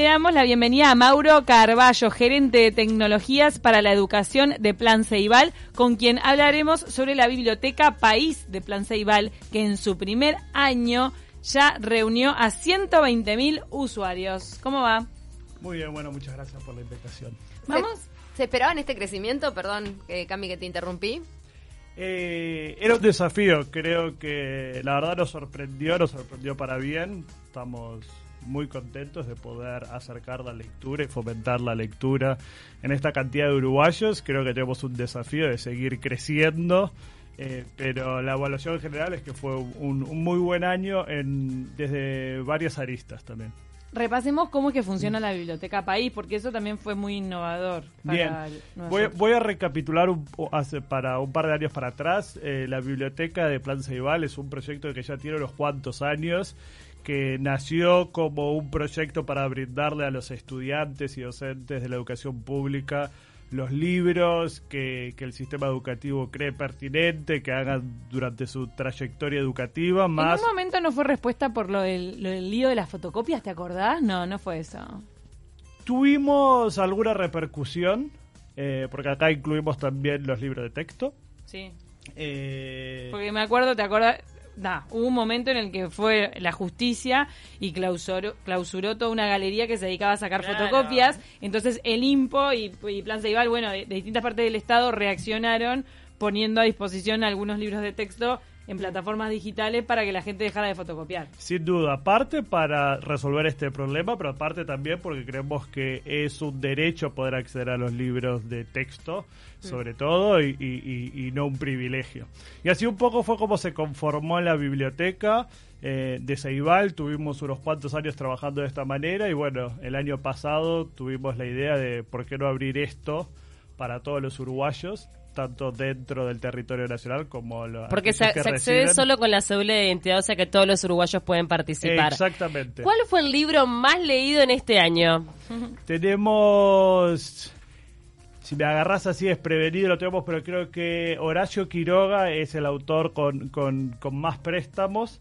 le damos la bienvenida a Mauro Carballo, gerente de tecnologías para la educación de Plan Ceibal, con quien hablaremos sobre la biblioteca País de Plan Ceibal, que en su primer año ya reunió a 120.000 usuarios. ¿Cómo va? Muy bien, bueno, muchas gracias por la invitación. ¿Vamos? ¿Se esperaban este crecimiento? Perdón, eh, Cami, que te interrumpí. Eh, era un desafío, creo que la verdad nos sorprendió, nos sorprendió para bien. Estamos muy contentos de poder acercar la lectura y fomentar la lectura en esta cantidad de uruguayos. Creo que tenemos un desafío de seguir creciendo, eh, pero la evaluación general es que fue un, un muy buen año en, desde varias aristas también. Repasemos cómo es que funciona la biblioteca país, porque eso también fue muy innovador. Para Bien, voy, voy, a recapitular un, hace, para un par de años para atrás. Eh, la biblioteca de Plan Ceibal es un proyecto que ya tiene unos cuantos años que nació como un proyecto para brindarle a los estudiantes y docentes de la educación pública los libros que, el sistema educativo cree pertinente, que hagan durante su trayectoria educativa. Más... En un momento no fue respuesta por lo del, lío de las fotocopias, ¿te acordás? No, no fue eso. Tuvimos alguna repercusión, eh, porque acá incluimos también los libros de texto. Sí. Eh... Porque me acuerdo, ¿te acuerdas? Hubo un momento en el que fue la justicia y clausuró, clausuró toda una galería que se dedicaba a sacar fotocopias. Entonces el IMPO y, Plan Ceibal, bueno, de, distintas partes del Estado reaccionaron poniendo a disposición algunos libros de texto en plataformas digitales para que la gente dejara de fotocopiar. Sin duda, aparte para resolver este problema, pero aparte también porque creemos que es un derecho poder acceder a los libros de texto, sobre todo, y, no un privilegio. Y así un poco fue como se conformó la biblioteca. Eh, de Ceibal tuvimos unos cuantos años trabajando de esta manera y bueno, el año pasado tuvimos la idea de por qué no abrir esto para todos los uruguayos tanto dentro del territorio nacional como lo Porque se, accede solo con la cédula de identidad, o sea que todos los uruguayos pueden participar. Exactamente. ¿Cuál fue el libro más leído en este año? Tenemos... Si me agarras así desprevenido lo tenemos, pero creo que Horacio Quiroga es el autor con, con, más préstamos.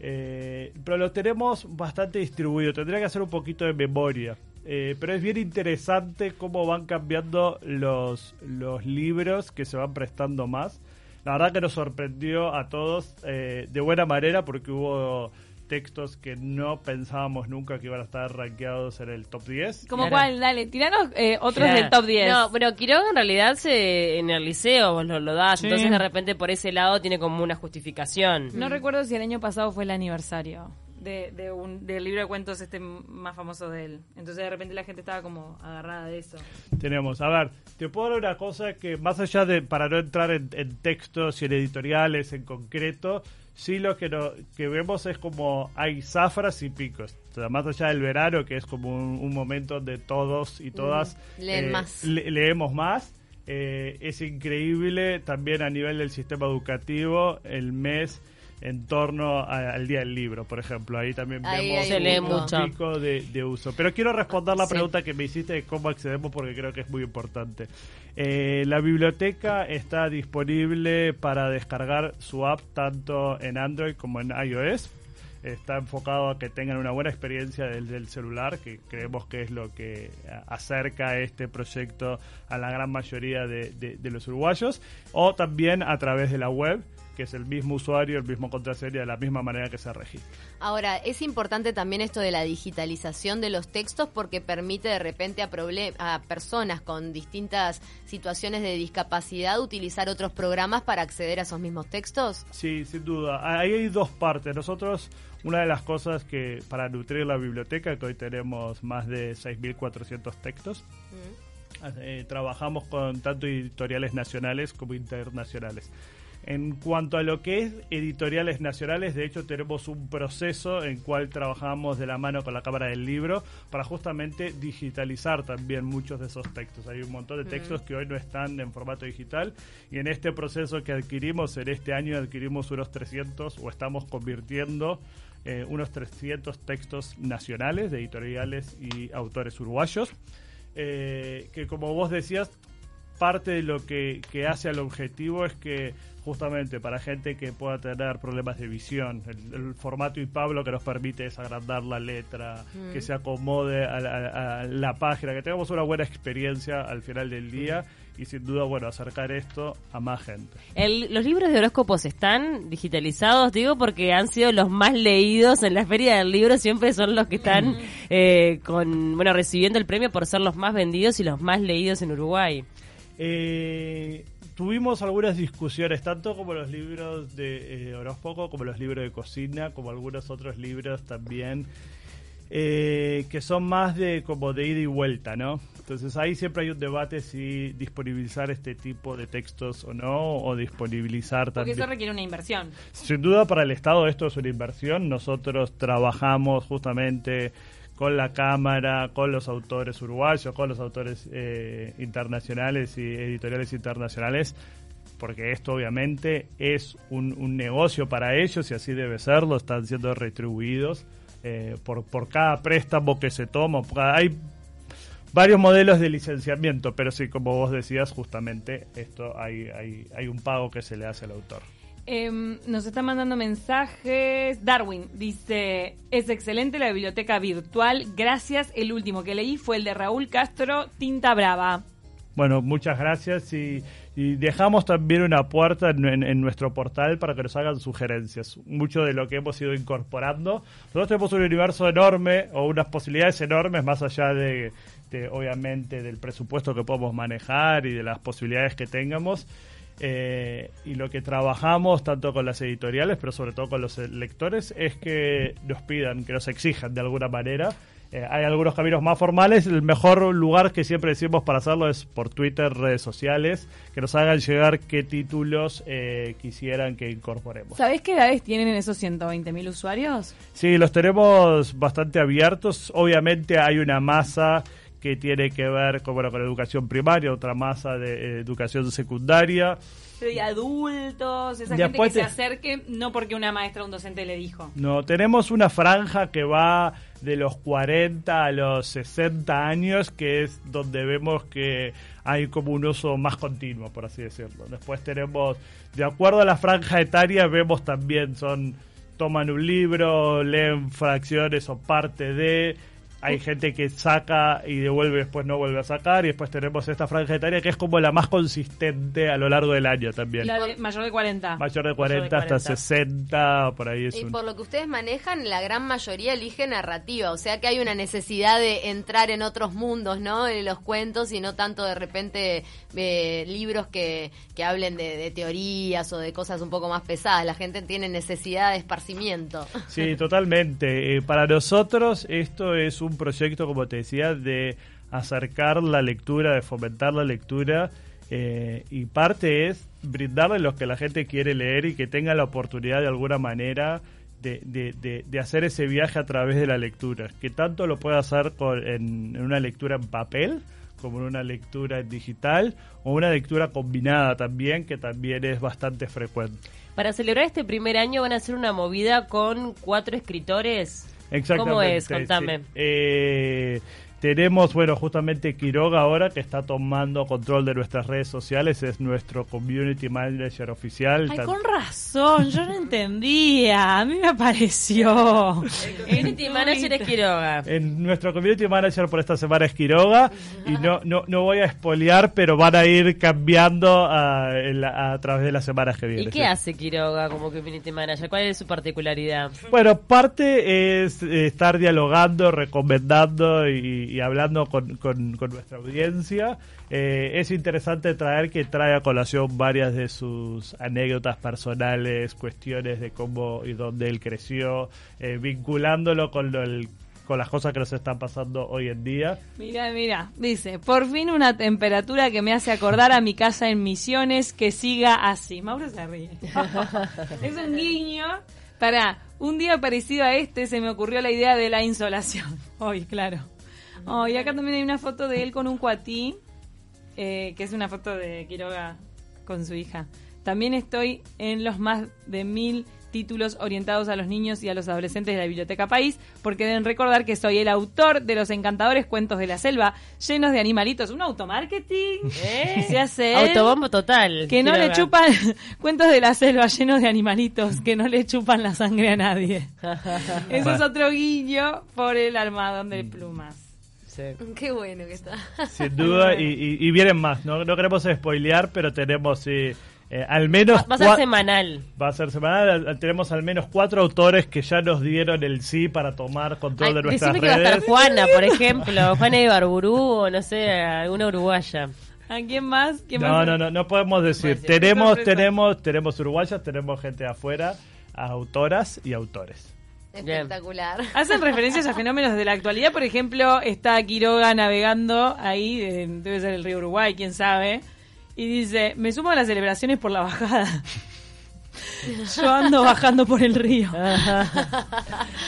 Eh, pero lo tenemos bastante distribuido. Tendría que hacer un poquito de memoria. Eh, pero es bien interesante cómo van cambiando los, los libros que se van prestando más. La verdad que nos sorprendió a todos eh, de buena manera porque hubo textos que no pensábamos nunca que iban a estar rankeados en el top 10. ¿Cómo cuál? Dale, tiranos eh, otros del top 10. No, pero Quiroga en realidad se, en el liceo vos lo, lo das, entonces de repente por ese lado tiene como una justificación. No recuerdo si el año pasado fue el aniversario de, un, del libro de cuentos este más famoso de él. Entonces de repente la gente estaba como agarrada de eso. Tenemos, a ver, te puedo dar una cosa que más allá de, para no entrar en, textos y en editoriales en concreto, sí lo que, no, que vemos es como hay zafras y picos. O sea, más allá del verano, que es como un, momento donde todos y todas mm, leen eh, más. leemos más. Eh, es increíble también a nivel del sistema educativo el mes en torno al Día del Libro, por ejemplo. Ahí también vemos un pico de, uso. Pero quiero responder la pregunta que me hiciste de cómo accedemos porque creo que es muy importante. Eh, la biblioteca está disponible para descargar su app tanto en Android como en iOS está enfocado a que tengan una buena experiencia del, celular, que creemos que es lo que acerca este proyecto a la gran mayoría de, de, los uruguayos, o también a través de la web, que es el mismo usuario, el mismo contraseña, de la misma manera que se registra. Ahora, es importante también esto de la digitalización de los textos porque permite de repente a, a personas con distintas situaciones de discapacidad utilizar otros programas para acceder a esos mismos textos. Sí, sin duda. Ahí hay dos partes. Nosotros, una de las cosas que para nutrir la biblioteca, que hoy tenemos más de 6.400 textos, mm. eh, trabajamos con tanto editoriales nacionales como internacionales. En cuanto a lo que es editoriales nacionales, de hecho tenemos un proceso en cual trabajamos de la mano con la Cámara del Libro para justamente digitalizar también muchos de esos textos. Hay un montón de textos que hoy no están en formato digital y en este proceso que adquirimos, en este año adquirimos unos 300 o estamos convirtiendo eh, unos 300 textos nacionales de editoriales y autores uruguayos. Eh, que como vos decías, parte de lo que, que hace al objetivo es que justamente para gente que pueda tener problemas de visión. El, formato y Pablo que nos permite es agrandar la letra, que se acomode a la, página, que tengamos una buena experiencia al final del día. Y sin duda, bueno, acercar esto a más gente. los libros de horóscopos están digitalizados, digo, porque han sido los más leídos en la feria del libro, siempre son los que están eh, con, bueno, recibiendo el premio por ser los más vendidos y los más leídos en Uruguay. Eh, tuvimos algunas discusiones, tanto como los libros de eh, horóscopo, como los libros de cocina, como algunos otros libros también, eh, que son más de como de ida y vuelta, ¿no? Entonces ahí siempre hay un debate si disponibilizar este tipo de textos o no, o disponibilizar también. Porque eso requiere una inversión. Sin duda para el Estado esto es una inversión. Nosotros trabajamos justamente con la Cámara, con los autores uruguayos, con los autores eh, internacionales y editoriales internacionales, porque esto obviamente es un, negocio para ellos y así debe serlo, están siendo retribuidos eh, por, por cada préstamo que se toma. Hay varios modelos de licenciamiento, pero sí, como vos decías, justamente esto hay, hay, hay un pago que se le hace al autor. Em, nos está mandando mensajes. Darwin dice: Es excelente la biblioteca virtual. Gracias. El último que leí fue el de Raúl Castro, Tinta Brava. Bueno, muchas gracias y, dejamos también una puerta en, nuestro portal para que nos hagan sugerencias. Mucho de lo que hemos ido incorporando. Nosotros tenemos un universo enorme o unas posibilidades enormes más allá de, de obviamente, del presupuesto que podemos manejar y de las posibilidades que tengamos. Eh, y lo que trabajamos tanto con las editoriales, pero sobre todo con los lectores, es que nos pidan, que nos exijan de alguna manera. Eh, hay algunos caminos más formales. El mejor lugar que siempre decimos para hacerlo es por Twitter, redes sociales, que nos hagan llegar qué títulos eh, quisieran que incorporemos. ¿Sabés qué edades tienen en esos 120.000 usuarios? Sí, los tenemos bastante abiertos. Obviamente hay una masa que tiene que ver con, bueno, con educación primaria, otra masa de eh, educación secundaria. Y adultos, esa gente que se acerque, no porque una maestra o un docente le dijo. No, tenemos una franja que va de los 40 a los 60 años, que es donde vemos que hay como un uso más continuo, por así decirlo. Después tenemos, de acuerdo a la franja etaria, vemos también, son toman un libro, leen fracciones o parte de, hay gente que saca y devuelve después no vuelve a sacar y después tenemos esta franja etaria que es como la más consistente a lo largo del año también. La mayor de 40. Mayor de 40, hasta 60, por ahí es Y por lo que ustedes manejan, la gran mayoría elige narrativa, o sea que hay una necesidad de entrar en otros mundos, ¿no? En los cuentos y no tanto de repente eh, libros que, que hablen de, teorías o de cosas un poco más pesadas. La gente tiene necesidad de esparcimiento. Sí, totalmente. Eh, para nosotros esto es un proyecto, como te decía, de acercar la lectura, de fomentar la lectura. Eh, y parte es brindarle lo que la gente quiere leer y que tenga la oportunidad de alguna manera de, de, hacer ese viaje a través de la lectura. Que tanto lo pueda hacer en, una lectura en papel como en una lectura en digital o una lectura combinada también, que también es bastante frecuente. Para celebrar este primer año van a hacer una movida con cuatro escritores ¿Cómo es? Contame. Eh, tenemos, bueno, justamente Quiroga ahora que está tomando control de nuestras redes sociales, es nuestro community manager oficial. Ay, con razón, yo no entendía, a mí me apareció. El community manager es Quiroga. En nuestro community manager por esta semana es Quiroga y no, no, no voy a espolear, pero van a ir cambiando a, a través de las semanas que vienen. ¿Y qué hace Quiroga como community manager? ¿Cuál es su particularidad? Bueno, parte es eh, estar dialogando, recomendando y y hablando con, con, nuestra audiencia, eh, es interesante traer que trae a colación varias de sus anécdotas personales, cuestiones de cómo y dónde él creció, eh, vinculándolo con con las cosas que nos están pasando hoy en día. Mira, mira, dice, por fin una temperatura que me hace acordar a mi casa en Misiones, que siga así. Mauro se ríe. es un guiño. Para, un día parecido a este se me ocurrió la idea de la insolación. Hoy, claro. Oh, y acá también hay una foto de él con un cuatí, eh, que es una foto de Quiroga con su hija. También estoy en los más de mil títulos orientados a los niños y a los adolescentes de la Biblioteca País, porque deben recordar que soy el autor de los encantadores cuentos de la selva, llenos de animalitos. Un automarketing. ¿Eh? Se hace. Autobombo total. Que no le chupan cuentos de la selva llenos de animalitos, que no le chupan la sangre a nadie. Eso es otro guiño por el armadón de plumas. Qué bueno que está. Sin duda, y, vienen más. No, no queremos spoilear, pero tenemos sí, eh, al menos. Va, a ser semanal. Va a ser semanal. Tenemos al menos cuatro autores que ya nos dieron el sí para tomar control de nuestras redes. que va a estar Juana, por ejemplo. Juana Ibarburú o no sé, alguna uruguaya. ¿A quién más? no, no, no, no podemos decir. tenemos, tenemos, tenemos uruguayas, tenemos gente afuera, autoras y autores. Espectacular. Hacen referencias a fenómenos de la actualidad. Por ejemplo, está Quiroga navegando ahí, debe ser el río Uruguay, quién sabe. Y dice, me sumo a las celebraciones por la bajada. Yo ando bajando por el río.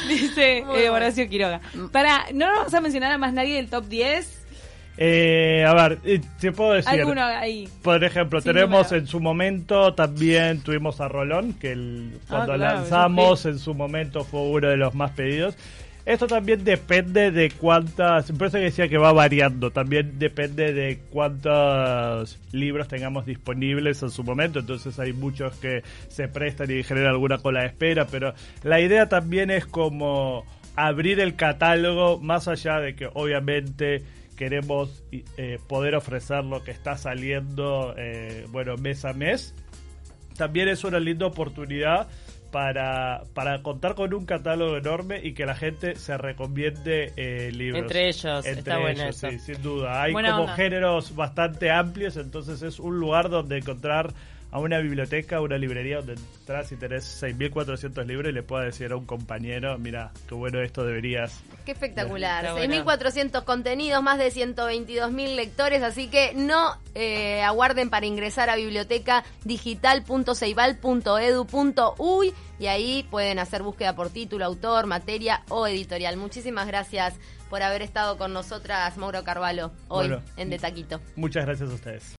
dice eh, Horacio Quiroga. Para, ¿no nos vas a mencionar a más nadie del top 10? Eh, a ver, eh, te puedo decir. Alguno ahí. Por ejemplo, tenemos en su momento también tuvimos a Rolón, que el, ah, cuando lanzamos en su momento fue uno de los más pedidos. Esto también depende de cuántas, por eso que decía que va variando, también depende de cuántos libros tengamos disponibles en su momento, entonces hay muchos que se prestan y generan alguna cola de espera, pero la idea también es como abrir el catálogo más allá de que obviamente queremos eh, poder ofrecer lo que está saliendo, eh, bueno, mes a mes. También es una linda oportunidad para, para contar con un catálogo enorme y que la gente se recomiende eh, libros. Entre ellos, está bueno Sí, sin duda. Hay como géneros bastante amplios, entonces es un lugar donde encontrar a una biblioteca, a una librería donde entras y tenés 6.400 libros y le puedas decir a un compañero, mira, qué bueno esto deberías. Qué espectacular. 6.400 contenidos, más de 122.000 lectores, así que no eh, aguarden para ingresar a biblioteca digital.ceibal.edu.uy y ahí pueden hacer búsqueda por título, autor, materia o editorial. Muchísimas gracias por haber estado con nosotras, Mauro Carvalho, hoy en De Taquito. Muchas gracias a ustedes.